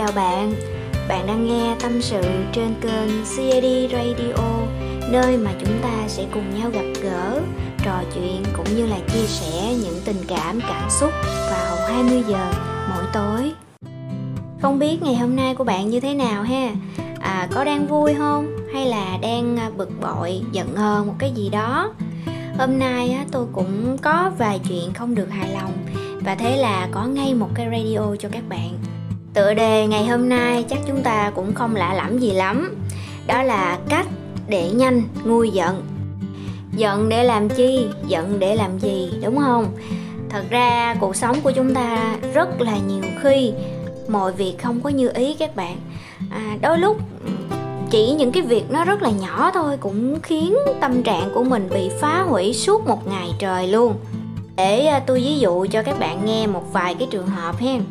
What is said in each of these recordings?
chào bạn. Bạn đang nghe tâm sự trên kênh CAD Radio Nơi mà chúng ta sẽ cùng nhau gặp gỡ, trò chuyện cũng như là chia sẻ những tình cảm cảm xúc vào 20 giờ mỗi tối. Không biết ngày hôm nay của bạn như thế nào ha? À, Có đang vui không? Hay là đang à, bực bội, giận hờn một cái gì đó? Hôm nay tôi cũng có vài chuyện không được hài lòng và thế là có ngay một cái radio cho các bạn tựa đề ngày hôm nay chắc chúng ta cũng không lạ lẫm gì lắm. Đó là cách để nhanh nguôi giận. Giận để làm chi? Giận để làm gì đúng không? Thật ra cuộc sống của chúng ta rất là nhiều khi mọi việc không có như ý các bạn. À, đôi lúc chỉ những cái việc nó rất là nhỏ thôi cũng khiến tâm trạng của mình bị phá hủy suốt một ngày trời luôn. Để à, tôi ví dụ cho các bạn nghe một vài cái trường hợp hen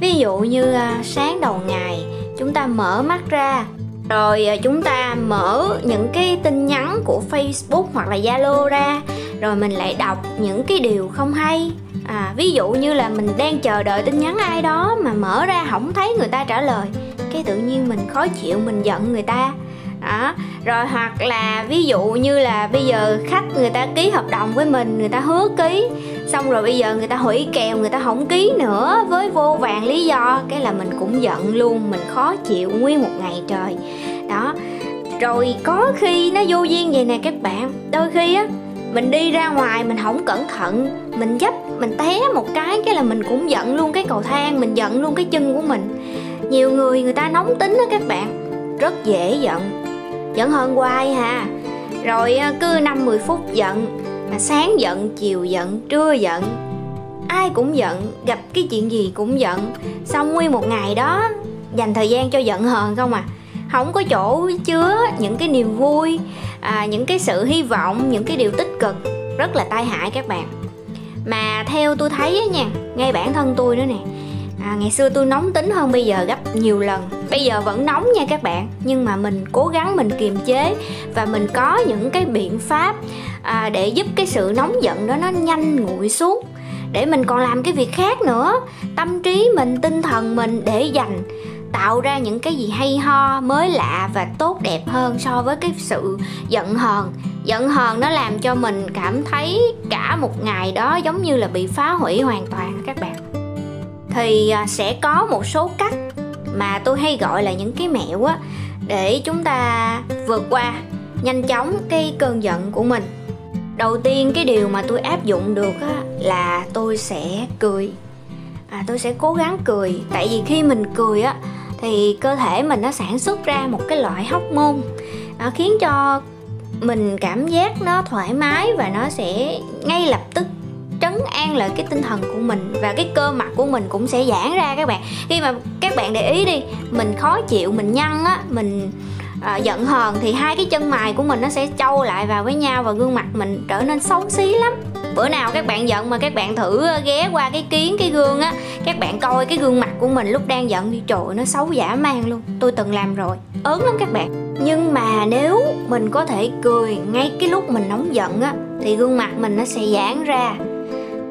ví dụ như à, sáng đầu ngày chúng ta mở mắt ra rồi à, chúng ta mở những cái tin nhắn của facebook hoặc là zalo ra rồi mình lại đọc những cái điều không hay. À, ví dụ như là mình đang chờ đợi tin nhắn ai đó mà mở ra không thấy người ta trả lời cái tự nhiên mình khó chịu mình giận người ta. Đó rồi hoặc là ví dụ như là bây giờ khách người ta ký hợp đồng với mình người ta hứa ký xong rồi bây giờ người ta hủy kèo, người ta không ký nữa với vô vàng lý do. Cái là mình cũng giận luôn, mình khó chịu nguyên một ngày trời. Đó. Rồi có khi nó vô duyên vậy nè các bạn. Đôi khi á, mình đi ra ngoài mình không cẩn thận, mình dấp, mình té một cái cái là mình cũng giận luôn cái cầu thang, mình giận luôn cái chân của mình. Nhiều người người ta nóng tính đó các bạn. Rất dễ giận. Giận hơn hoài hà. Rồi ờ, cứ năm mười phút giận mà sáng giận chiều giận trưa giận. Ai cũng giận gặp cái chuyện gì cũng giận. Xong nguyên một ngày đó dành thời gian cho giận hờn không à. Không có chỗ chứa những cái niềm vui à, những cái sự hy vọng những cái điều tích cực. Rất là tai hại các bạn. Mà theo tôi thấy á nha ngay bản thân tôi nữa nè. À, ngày xưa tôi nóng tính hơn bây giờ gấp nhiều lần bây giờ vẫn nóng nha các bạn nhưng mà mình cố gắng mình kiềm chế và mình có những cái biện pháp à, để giúp cái sự nóng giận đó nó nhanh nguội xuống. Để mình còn làm cái việc khác nữa tâm trí mình tinh thần mình để dành tạo ra những cái gì hay ho mới lạ và tốt đẹp hơn so với cái sự giận hờn. Giận hờn nó làm cho mình cảm thấy cả một ngày đó giống như là bị phá hủy hoàn toàn các bạn. Thì à, sẽ có một số cách mà tôi hay gọi là những cái mẹo á để chúng ta vượt qua nhanh chóng cái cơn giận của mình. Đầu tiên cái điều mà tôi áp dụng được á là tôi sẽ cười. À, tôi sẽ cố gắng cười. Tại vì khi mình cười á thì cơ thể mình nó sản xuất ra một cái loại hóc môn nó khiến cho mình cảm giác nó thoải mái và nó sẽ ngay lập tức trấn an lại cái tinh thần của mình và cái cơ mặt của mình cũng sẽ giãn ra các bạn. Khi mà các bạn để ý đi mình khó chịu mình nhăn á mình à, giận hờn thì hai cái chân mày của mình nó sẽ trâu lại vào với nhau và gương mặt mình trở nên xấu xí lắm. Bữa nào các bạn giận mà các bạn thử ờ, ghé qua cái kiến cái gương á các bạn coi cái gương mặt của mình lúc đang giận đi trời nó xấu giả man luôn. Tôi từng làm rồi ớn lắm các bạn. Nhưng mà nếu mình có thể cười ngay cái lúc mình nóng giận á thì gương mặt mình nó sẽ giãn ra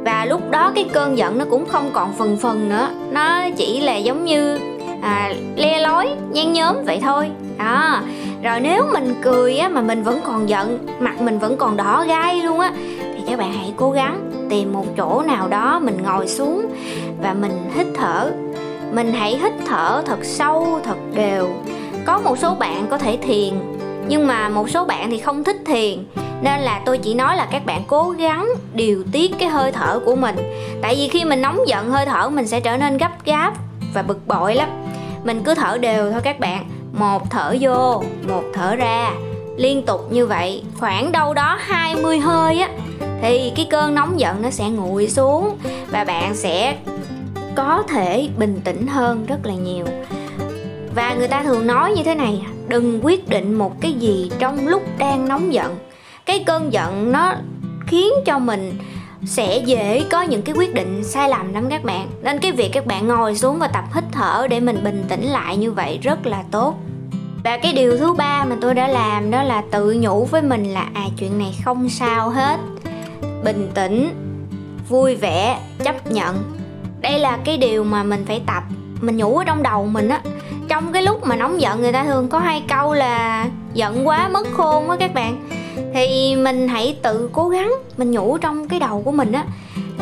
và lúc đó cái cơn giận nó cũng không còn phần phần nữa. Nó chỉ là giống như à, le lói nhen nhóm vậy thôi. Đó. Rồi nếu mình cười á mà mình vẫn còn giận mặt mình vẫn còn đỏ gai luôn á thì các bạn hãy cố gắng tìm một chỗ nào đó mình ngồi xuống và mình hít thở. Mình hãy hít thở thật sâu thật đều. Có một số bạn có thể thiền nhưng mà một số bạn thì không thích thiền nên là tôi chỉ nói là các bạn cố gắng điều tiết cái hơi thở của mình. Tại vì khi mình nóng giận, hơi thở mình sẽ trở nên gấp gáp và bực bội lắm. Mình cứ thở đều thôi các bạn. Một thở vô, một thở ra. Liên tục như vậy, khoảng đâu đó 20 hơi á, thì cái cơn nóng giận nó sẽ nguội xuống và bạn sẽ có thể bình tĩnh hơn rất là nhiều. Và người ta thường nói như thế này, đừng quyết định một cái gì trong lúc đang nóng giận cái cơn giận nó khiến cho mình sẽ dễ có những cái quyết định sai lầm lắm các bạn. Nên cái việc các bạn ngồi xuống và tập hít thở để mình bình tĩnh lại như vậy rất là tốt. Và cái điều thứ ba mà tôi đã làm đó là tự nhủ với mình là à chuyện này không sao hết. Bình tĩnh, vui vẻ, chấp nhận. Đây là cái điều mà mình phải tập. Mình nhủ ở trong đầu mình á, trong cái lúc mà nóng giận người ta thường có hai câu là, giận quá, mất khôn á các bạn thì mình hãy tự cố gắng mình nhủ trong cái đầu của mình á,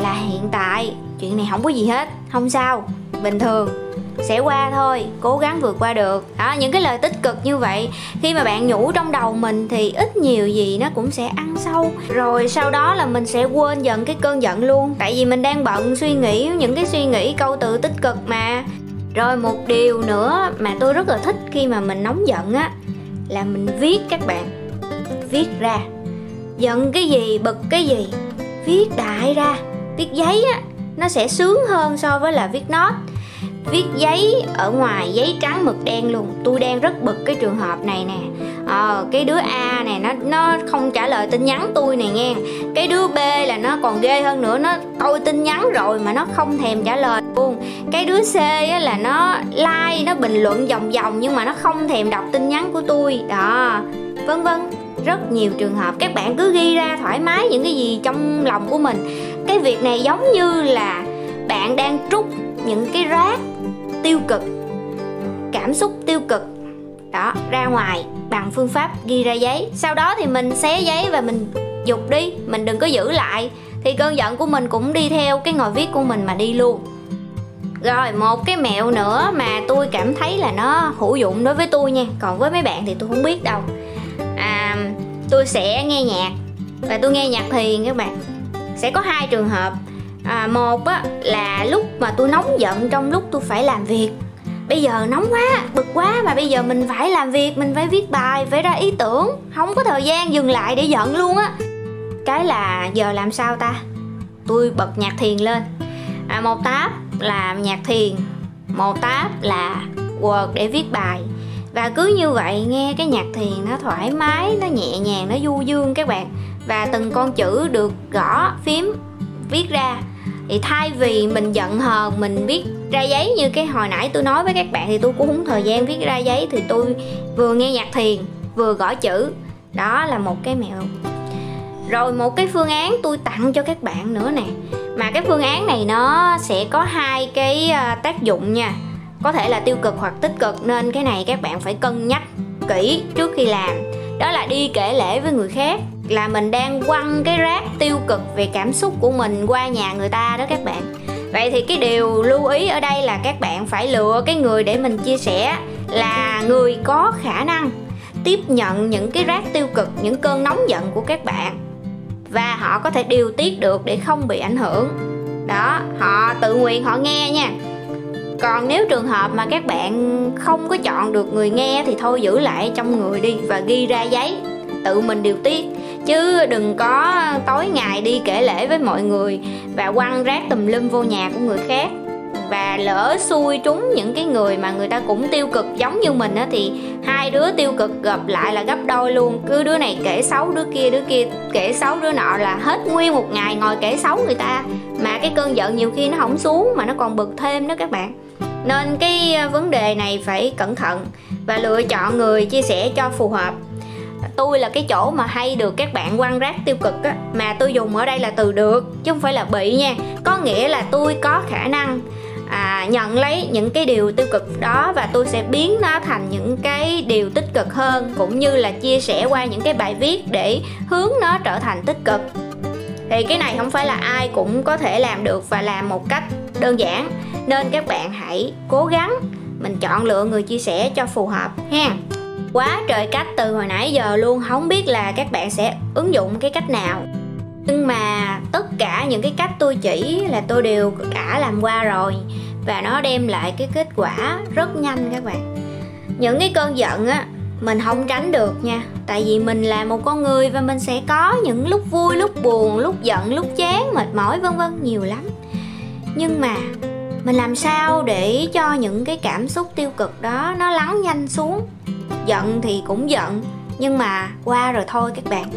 là hiện tại chuyện này không có gì hết, không sao, bình thường, sẽ qua thôi, cố gắng vượt qua được. Đó, những cái lời tích cực như vậy, khi mà bạn nhủ trong đầu mình thì ít nhiều gì nó cũng sẽ ăn sâu. Rồi sau đó là mình sẽ quên dần cái cơn giận luôn, tại vì mình đang bận suy nghĩ những cái suy nghĩ, câu từ tích cực mà. Rồi một điều nữa mà tôi rất là thích khi mà mình nóng giận á, là mình viết các bạn viết ra. Giận cái gì bực cái gì viết đại ra. Viết giấy á nó sẽ sướng hơn so với là viết nốt viết giấy ở ngoài giấy trắng mực đen luôn. Tôi đang rất bực cái trường hợp này nè. Ờ cái đứa a này nó nó không trả lời tin nhắn tôi này nghe. Cái đứa b là nó còn ghê hơn nữa nó coi tin nhắn rồi mà nó không thèm trả lời luôn. Cái đứa c á, là nó like nó bình luận vòng vòng nhưng mà nó không thèm đọc tin nhắn của tôi. Đó vân vân rất nhiều trường hợp các bạn cứ ghi ra thoải mái những cái gì trong lòng của mình. Cái việc này giống như là bạn đang trút những cái rác tiêu cực, cảm xúc tiêu cực, đó, ra ngoài bằng phương pháp ghi ra giấy. Sau đó thì mình xé giấy và mình dục đi, mình đừng có giữ lại. Thì cơn giận của mình cũng đi theo cái ngòi viết của mình mà đi luôn. Rồi, một cái mẹo nữa mà tôi cảm thấy là nó hữu dụng đối với tôi nha. Còn với mấy bạn thì tôi không biết đâu tôi sẽ nghe nhạc. Và tôi nghe nhạc thiền các bạn. Sẽ có hai trường hợp. À, một á là lúc mà tôi nóng giận trong lúc tôi phải làm việc. Bây giờ nóng quá bực quá mà bây giờ mình phải làm việc mình phải viết bài phải ra ý tưởng. Không có thời gian dừng lại để giận luôn á. Cái là giờ làm sao ta? Tôi bật nhạc thiền lên. À, một tab là nhạc thiền một tab là word để viết bài và cứ như vậy nghe cái nhạc thiền nó thoải mái, nó nhẹ nhàng, nó du dương các bạn. Và từng con chữ được gõ phím, viết ra. Thì thay vì mình giận hờn, mình viết ra giấy như cái hồi nãy tôi nói với các bạn, thì tôi cũng không thời gian viết ra giấy, thì tôi vừa nghe nhạc thiền, vừa gõ chữ. Đó là một cái mẹo. Rồi một cái phương án tôi tặng cho các bạn nữa nè. Mà cái phương án này nó sẽ có hai cái ờ, tác dụng nha có thể là tiêu cực hoặc tích cực nên cái này các bạn phải cân nhắc kỹ trước khi làm. Đó là đi kể lễ với người khác, là mình đang quăng cái rác tiêu cực về cảm xúc của mình qua nhà người ta đó các bạn. Vậy thì cái điều lưu ý ở đây là các bạn phải lựa cái người để mình chia sẻ là người có khả năng tiếp nhận những cái rác tiêu cực, những cơn nóng giận của các bạn. Và họ có thể điều tiết được để không bị ảnh hưởng. Đó, họ tự nguyện họ nghe nha còn nếu trường hợp mà các bạn không có chọn được người nghe thì thôi giữ lại trong người đi và ghi ra giấy. Tự mình điều tiết. Chứ đừng có tối ngày đi kể lễ với mọi người và quăng rác tùm lum vô nhà của người khác. Và lỡ xui trúng những cái người mà người ta cũng tiêu cực giống như mình á thì hai đứa tiêu cực gặp lại là gấp đôi luôn. Cứ đứa này kể xấu, đứa kia đứa kia kể xấu, đứa nọ là hết nguyên một ngày ngồi kể xấu người ta. Mà cái cơn giận nhiều khi nó không xuống mà nó còn bực thêm đó các bạn nên cái à, vấn đề này phải cẩn thận và lựa chọn người chia sẻ cho phù hợp. Tôi là cái chỗ mà hay được các bạn quăng rác tiêu cực á mà tôi dùng ở đây là từ được chứ không phải là bị nha. Có nghĩa là tôi có khả năng à, nhận lấy những cái điều tiêu cực đó và tôi sẽ biến nó thành những cái điều tích cực hơn cũng như là chia sẻ qua những cái bài viết để hướng nó trở thành tích cực thì cái này không phải là ai cũng có thể làm được và làm một cách đơn giản. Nên các bạn hãy cố gắng, mình chọn lựa người chia sẻ cho phù hợp ha. Quá trời cách từ hồi nãy giờ luôn, không biết là các bạn sẽ ứng dụng cái cách nào. Nhưng mà tất cả những cái cách tôi chỉ là tôi đều đã làm qua rồi và nó đem lại cái kết quả rất nhanh các bạn. Những cái cơn giận á mình không tránh được nha. Tại vì mình là một con người và mình sẽ có những lúc vui, lúc buồn, lúc giận, lúc chán, mệt mỏi, vân vân, nhiều lắm. Nhưng mà mình làm sao để cho những cái cảm xúc tiêu cực đó nó lắng nhanh xuống? Giận thì cũng giận, nhưng mà qua rồi thôi các bạn.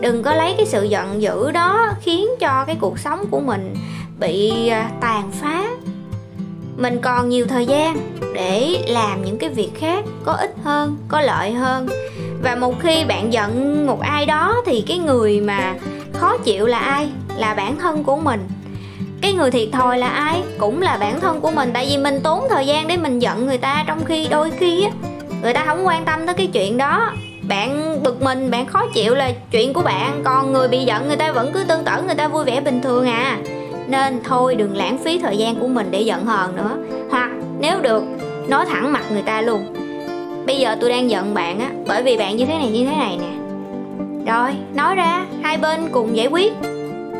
Đừng có lấy cái sự giận dữ đó khiến cho cái cuộc sống của mình bị à, tàn phá mình còn nhiều thời gian để làm những cái việc khác, có ích hơn, có lợi hơn. Và một khi bạn giận một ai đó thì cái người mà khó chịu là ai? Là bản thân của mình. Cái người thiệt thòi là ai? Cũng là bản thân của mình, tại vì mình tốn thời gian để mình giận người ta, trong khi đôi khi á, người ta không quan tâm tới cái chuyện đó. Bạn bực mình, bạn khó chịu là chuyện của bạn, còn người bị giận người ta vẫn cứ tương tự người ta vui vẻ bình thường à nên thôi đừng lãng phí thời gian của mình để giận hờn nữa. Hoặc nếu được, nói thẳng mặt người ta luôn. Bây giờ tôi đang giận bạn á, bởi vì bạn như thế này, như thế này nè. Rồi, nói ra, hai bên cùng giải quyết.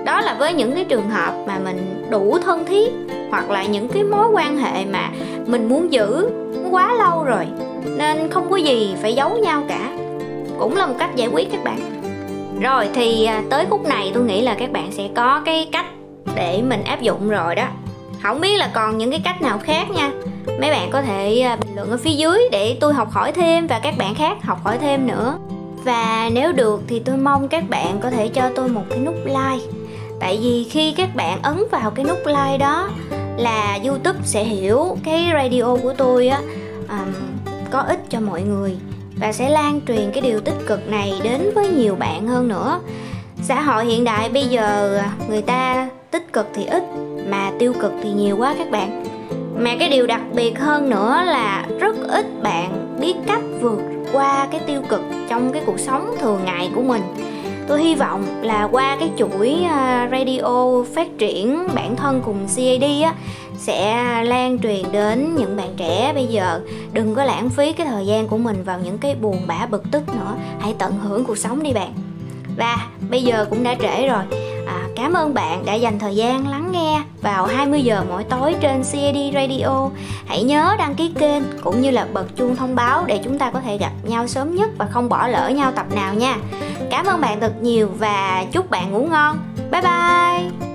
Đó là với những cái trường hợp mà mình đủ thân thiết, hoặc là những cái mối quan hệ mà mình muốn giữ quá lâu rồi, nên không có gì phải giấu nhau cả. Cũng là một cách giải quyết các bạn. Rồi thì à, tới khúc này tôi nghĩ là các bạn sẽ có cái cách để mình áp dụng rồi đó. Không biết là còn những cái cách nào khác nha. Mấy bạn có thể à, bình luận ở phía dưới để tôi học hỏi thêm và các bạn khác học hỏi thêm nữa. Và nếu được thì tôi mong các bạn có thể cho tôi một cái nút like. Tại vì khi các bạn ấn vào cái nút like đó là youtube sẽ hiểu cái radio của tôi á um, có ích cho mọi người và sẽ lan truyền cái điều tích cực này đến với nhiều bạn hơn nữa. Xã hội hiện đại bây giờ à, người ta tích cực thì ít, mà tiêu cực thì nhiều quá các bạn. Mà cái điều đặc biệt hơn nữa là rất ít bạn biết cách vượt qua cái tiêu cực trong cái cuộc sống thường ngày của mình. Tôi hy vọng là qua cái chuỗi ờ, radio phát triển bản thân cùng CAD á, sẽ lan truyền đến những bạn trẻ bây giờ. Đừng có lãng phí cái thời gian của mình vào những cái buồn bã bực tức nữa. Hãy tận hưởng cuộc sống đi bạn. Và bây giờ cũng đã trễ rồi cảm ơn bạn đã dành thời gian lắng nghe vào 20 giờ mỗi tối trên CAD Radio. Hãy nhớ đăng ký kênh cũng như là bật chuông thông báo để chúng ta có thể gặp nhau sớm nhất và không bỏ lỡ nhau tập nào nha. Cảm ơn bạn thật nhiều và chúc bạn ngủ ngon. Bye bye!